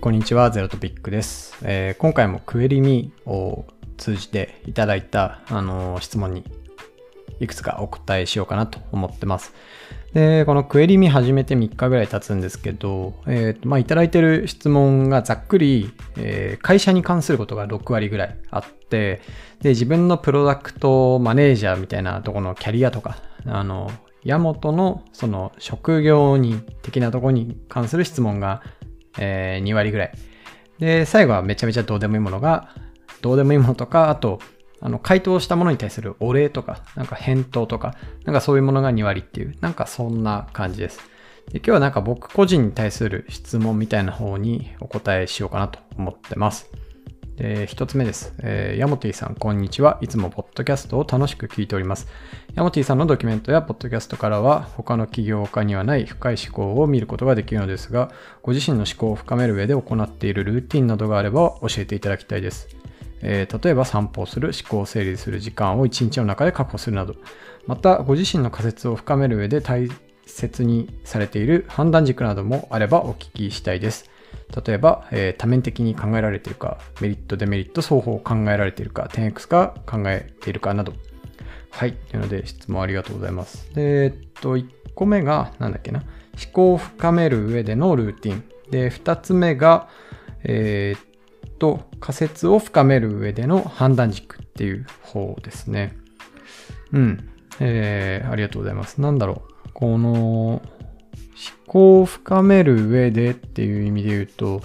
こんにちは、ゼロトピックです。えー今回もクエリミを通じていただいた、あのー質問にいくつかお答えしようかなと思ってます。で、このクエリミ始めて3日ぐらい経つんですけど、えーとまあ、いただいてる質問がざっくり、えー会社に関することが6割ぐらいあって、で、自分のプロダクトマネージャーみたいなところのキャリアとか、あの、ヤモトのその職業に的なところに関する質問が、えー2割ぐらい。で、最後はめちゃめちゃどうでもいいものが、どうでもいいものとか、あと、あの、回答したものに対するお礼とか、なんか返答とか、なんかそういうものが2割っていう、なんかそんな感じです。で今日はなんか僕個人に対する質問みたいな方にお答えしようかなと思ってます。で、一つ目です。えーヤモティさん、こんにちは。いつもポッドキャストを楽しく聞いております。ヤモティさんのドキュメントやポッドキャストからは、他の起業家にはない深い思考を見ることができるのですが、ご自身の思考を深める上で行っているルーティンなどがあれば教えていただきたいです。えー例えば散歩をする、思考を整理する時間を一日の中で確保するなど、またご自身の仮説を深める上で大切にされている判断軸などもあればお聞きしたいです。例えば、えー多面的に考えられているか、メリット、デメリット、双方考えられているか、10X が考えているかなど。はい。というので、質問ありがとうございます。で、えっと、1個目が、なんだっけな。思考を深める上でのルーティン。で、2つ目が、えーっと、仮説を深める上での判断軸っていう方ですね。うん。えー、ありがとうございます。なんだろう。この、思考を深める上でっていう意味で言うと、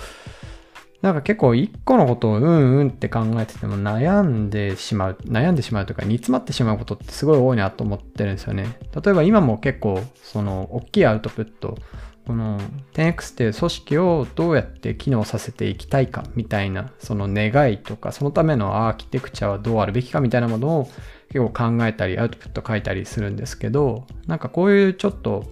なんか結構一個のことをうんうんって考えてても悩んでしまう、悩んでしまうというか煮詰まってしまうことってすごい多いなと思ってるんですよね。例えば今も結構その大きいアウトプット、この 10X っていう組織をどうやって機能させていきたいかみたいなその願いとかそのためのアーキテクチャはどうあるべきかみたいなものを結構考えたりアウトプット書いたりするんですけどなんかこういうちょっと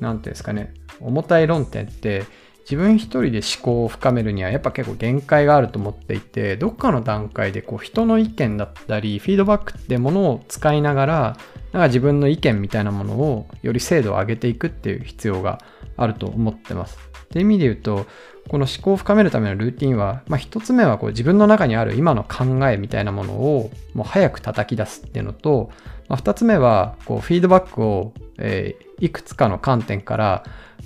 何ていうんですかね重たい論点って自分一人で思考を深めるにはやっぱ結構限界があると思っていてどっかの段階でこう人の意見だったりフィードバックってものを使いながらなんか自分の意見みたいなものをより精度を上げていくっていう必要がああると思ってます。っていう意味で言うとこの思考を深めるためのルーティンは、まあ、一つ目はこう自分の中にある今の考えみたいなものをもう早く叩き出すっていうのと、まあ、二つ目はこうフィードバックを、えーいくつかの観点から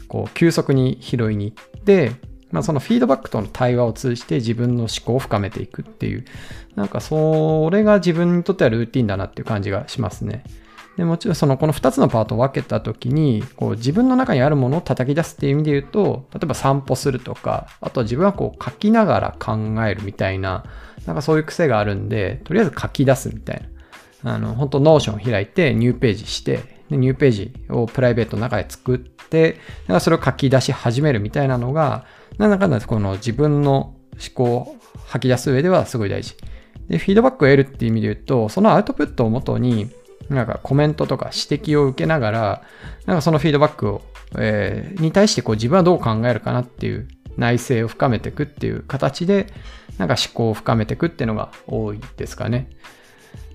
こう急速に拾いに行って、まあ、そのフィードバックとの対話を通じて自分の思考を深めていくっていうなんかそれが自分にとってはルーティンだなっていう感じがしますね。でもちろんそのこの2つのパートを分けた時にこう自分の中にあるものを叩き出すっていう意味で言うと例えば散歩するとかあとは自分はこう書きながら考えるみたいななんかそういう癖があるんでとりあえず書き出すみたいな。あの本当 Notion 開いて new page してで new page をプライベートの中で作ってなんかそれを書き出し始めるみたいなのがなんだかんだこの自分の思考を吐き出す上ではすごい大事。でフィードバックを得るっていう意味で言うとそのアウトプットをもとになんかコメントとか指摘を受けながら、なんかそのフィードバックを、えーに対してこう自分はどう考えるかなっていう内省を深めていくっていう形で、なんか思考を深めていくっていうのが多いですかね。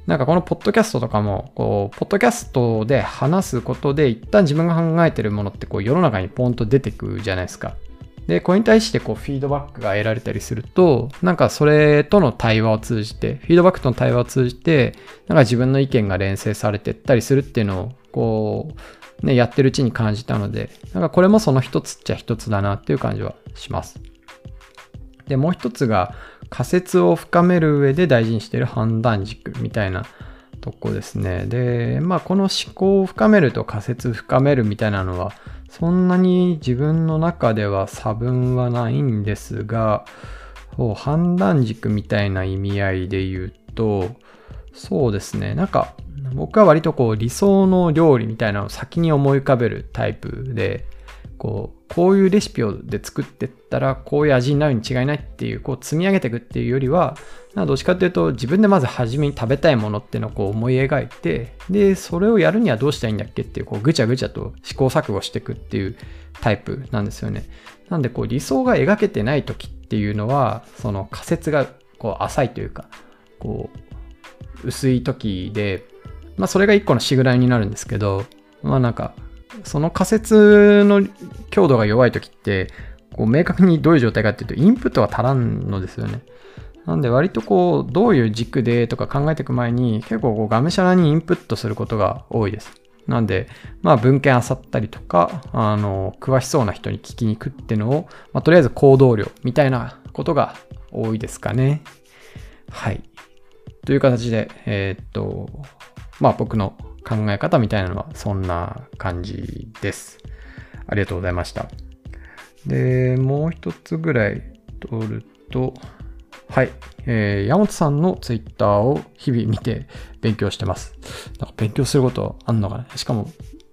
なんかこのポッドキャストとかも、こう、ポッドキャストで話すことで、一旦自分が考えてるものってこう世の中にポンと出てくじゃないですか。で、これに対してこうフィードバックが得られたりすると、なんかそれとの対話を通じて、フィードバックとの対話を通じて、なんか自分の意見が連成されてったりするっていうのを、こう、ね、やってるうちに感じたので、なんかこれもその一つっちゃ一つだなっていう感じはします。で、もう一つが仮説を深める上で大事にしている判断軸みたいなとこですね。で、まあこの思考を深めると仮説深めるみたいなのは、そんなに自分の中では差分はないんですが、そう判断軸みたいな意味合いで言うと、そうですね。なんか、僕は割とこう理想の料理みたいなのを先に思い浮かべるタイプで、こう、こういうレシピをで作ってったら、こういう味になるに違いないっていう、こう積み上げていくっていうよりは、などっちかっていうと、自分でまず初めに食べたいものっていうのをこう思い描いて、で、それをやるにはどうしたらいいんだっけっていう、こうぐちゃぐちゃと試行錯誤していくっていうタイプなんですよね。なんで、こう理想が描けてない時っていうのは、その仮説がこう浅いというか、こう、薄い時で、まあそれが一個のしぐらいになるんですけど、まあなんか、その仮説の強度が弱い時って、こう明確にどういう状態かっていうと、インプットが足らんのですよね。なんで割とこう、どういう軸でとか考えていく前に、結構こうがむしゃらにインプットすることが多いです。なんで、まあ文献あさったりとか、あの、詳しそうな人に聞きに行くっていうのを、まあとりあえず行動量みたいなことが多いですかね。はい。という形で、えー、っと、まあ僕の考え方みたいなのはそんな感じです。ありがとうございました。で、もう一つぐらい取ると、はい。えー、山本さんのツイッターを日々見て勉強してます。なんか勉強することあんのかな？しかも、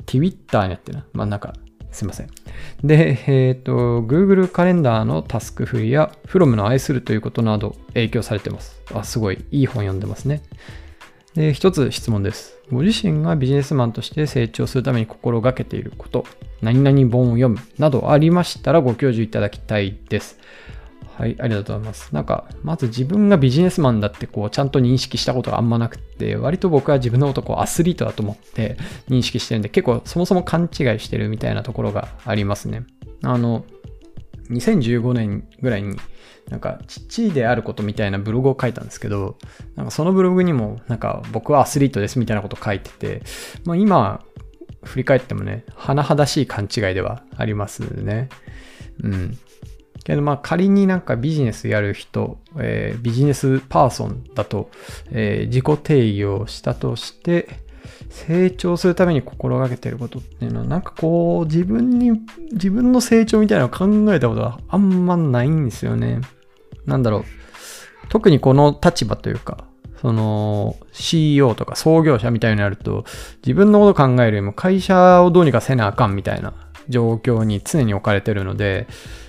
Twitter にやってな。まあなんか、すいません。で、えっ、ー、と、Google カレンダーのタスクフリや From の愛するということなど影響されてます。あ、すごいいい本読んでますね。で、一つ質問です。ご自身がビジネスマンとして成長するために心がけていること、何々本を読むなどありましたらご教授いただきたいです。はい、ありがとうございます。なんか、まず自分がビジネスマンだってこう、ちゃんと認識したことがあんまなくて、割と僕は自分のことをアスリートだと思って認識してるんで、結構そもそも勘違いしてるみたいなところがありますね。あの、2015年ぐらいに、なんか、父であることみたいなブログを書いたんですけど、なんかそのブログにも、なんか僕はアスリートですみたいなこと書いてて、まあ今、振り返ってもね、甚だしい勘違いではありますね。うん。けどまあ仮になんかビジネスやる人、えー、ビジネスパーソンだと、えー、自己定義をしたとして、成長するために心がけてることっていうのは、なんかこう、自分に、自分の成長みたいなのを考えたことはあんまないんですよね。なんだろう。特にこの立場というか、その CEO とか創業者みたいになると、自分のこと考えるよりも会社をどうにかせなあかんみたいな状況に常に置かれてるので、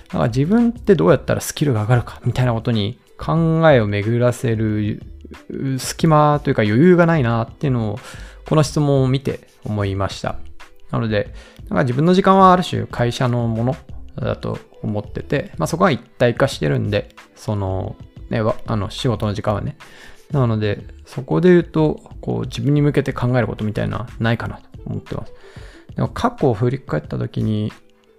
だから自分ってどうやったらスキルが上がるかみたいなことに考えを巡らせる隙間というか余裕がないなっていうのをこの質問を見て思いました。なので、なんか自分の時間はある種会社のものだと思ってて、まあそこは一体化してるんで、その、ね、あの仕事の時間はね。なので、そこで言うと、こう自分に向けて考えることみたいなのはないかなと思ってます。でも過去を振り返った時に、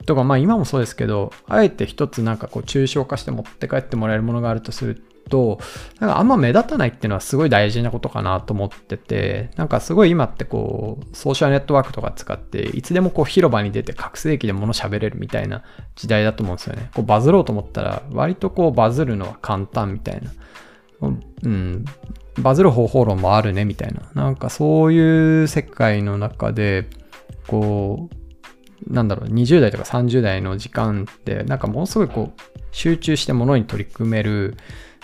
とかまあ今もそうですけど、あえて一つなんかこう抽象化して持って帰ってもらえるものがあるとするとと、なんかあんま目立たないっていうのはすごい大事なことかなと思ってて、なんかすごい今ってこう、ソーシャルネットワークとか使って、いつでもこう広場に出て覚醒器で物喋れるみたいな時代だと思うんですよね。こうバズろうと思ったら、割とこうバズるのは簡単みたいな。うん、バズる方法論もあるねみたいな。なんかそういう世界の中で、こう、なんだろう、20代とか30代の時間って、なんかものすごいこう、集中してものに取り組める、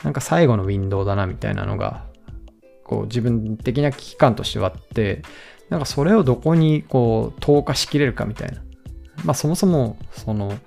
なんか最後のウィンドウだなみたいなのが、こう自分的な危機感としてはあって、なんかそれをどこにこう投下しきれるかみたいな。まあそもそも、その、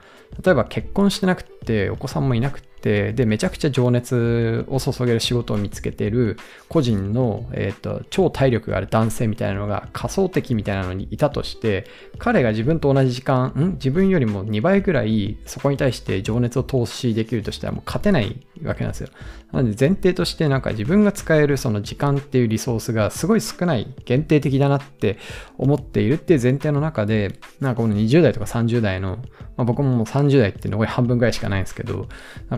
例えば結婚してなくて、お子さんもいなくてて、で、めちゃくちゃ情熱を注げる仕事を見つけてる個人の、えっ、ー、と、超体力がある男性みたいなのが仮想的みたいなのにいたとして、彼が自分と同じ時間、ん？自分よりも2倍ぐらいそこに対して情熱を投資できるとしたらもう勝てないわけなんですよ。なので前提としてなんか自分が使えるその時間っていうリソースがすごい少ない、限定的だなって思っているっていう前提の中で、なんかこの20代とか30代の、まあ、僕ももう30代って残り半分ぐらいしかないんですけど、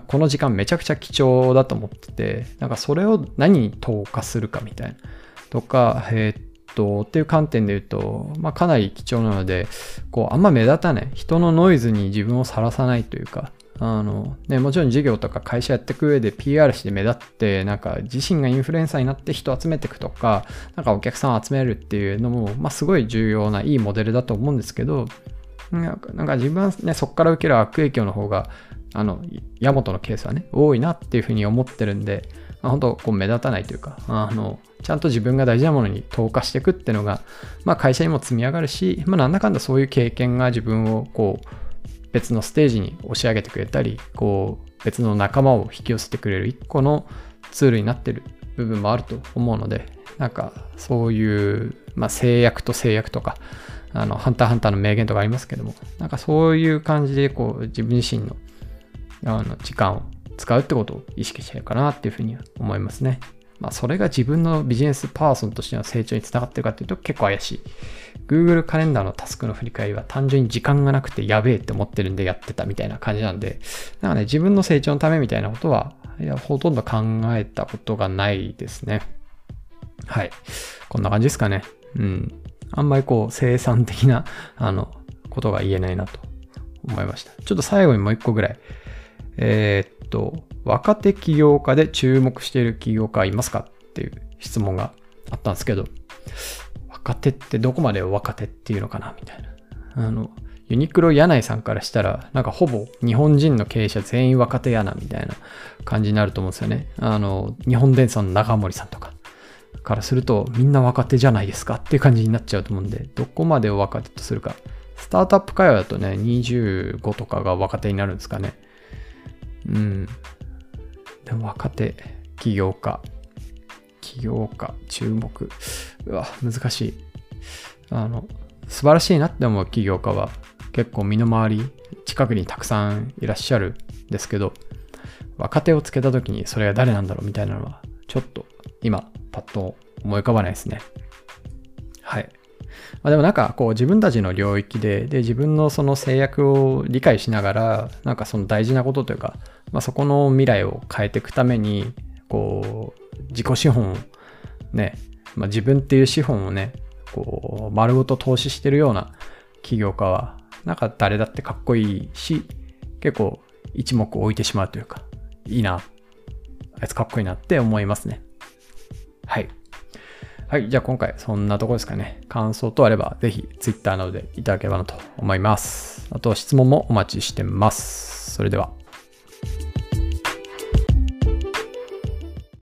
ここの時間めちゃくちゃ貴重だと思ってて、なんかそれを何に投下するかみたいな。とか、えー、っと、っていう観点で言うと、まあかなり貴重なので、こう、あんま目立たない。人のノイズに自分をさらさないというか、あの、ね、もちろん事業とか会社やっていく上で PR して目立って、なんか自身がインフルエンサーになって人集めていくとか、なんかお客さんを集めるっていうのも、まあすごい重要ないいモデルだと思うんですけど、なんか自分はね、そこから受ける悪影響の方があの、ヤモトのケースはね、多いなっていうふうに思ってるんで、まあ、本当こう目立たないというか、あの、ちゃんと自分が大事なものに投下していくっていうのが、まあ会社にも積み上がるし、まあなんだかんだそういう経験が自分をこう、別のステージに押し上げてくれたり、こう、別の仲間を引き寄せてくれる一個のツールになってる部分もあると思うので、なんかそういう、まあ制約と制約とか、あの、ハンターハンターの名言とかありますけども、なんかそういう感じで、こう、自分自身のあの時間を使うってことを意識してるかなっていうふうには思いますね。まあ、それが自分のビジネスパーソンとしての成長につながってるかっていうと結構怪しい。Google カレンダーのタスクの振り返りは単純に時間がなくてやべえって思ってるんでやってたみたいな感じなんで、なんかね、自分の成長のためみたいなことは、いや、ほとんど考えたことがないですね。はい。こんな感じですかね。うん。あんまりこう、生産的な、あの、ことが言えないなと思いました。ちょっと最後にもう一個ぐらい。えー、っと、若手起業家で注目している起業家いますかっていう質問があったんですけど、若手ってどこまで若手っていうのかなみたいな。あの、ユニクロ柳井さんからしたら、なんかほぼ日本人の経営者全員若手やなみたいな感じになると思うんですよね。あの、日本電産の長森さんとかからすると、みんな若手じゃないですかっていう感じになっちゃうと思うんで、どこまでを若手とするか。スタートアップ会話だとね、25とかが若手になるんですかね。うん。でも若手、起業家、起業家、注目。うわ、難しい。あの、素晴らしいなって思う起業家は結構身の回り、近くにたくさんいらっしゃるんですけど、若手をつけた時にそれが誰なんだろうみたいなのは、ちょっと今、パッと思い浮かばないですね。はい。まあ、でもなんかこう自分たちの領域で、で自分のその制約を理解しながら、なんかその大事なことというか、まあ、そこの未来を変えていくために、こう、自己資本をね、まあ、自分っていう資本をね、こう、丸ごと投資してるような起業家は、なんか誰だってかっこいいし、結構一目置いてしまうというか、いいな、あいつかっこいいなって思いますね。はい。はい。じゃあ今回そんなとこですかね。感想とあればぜひ Twitter などでいただければなと思います。あと質問もお待ちしてます。それでは。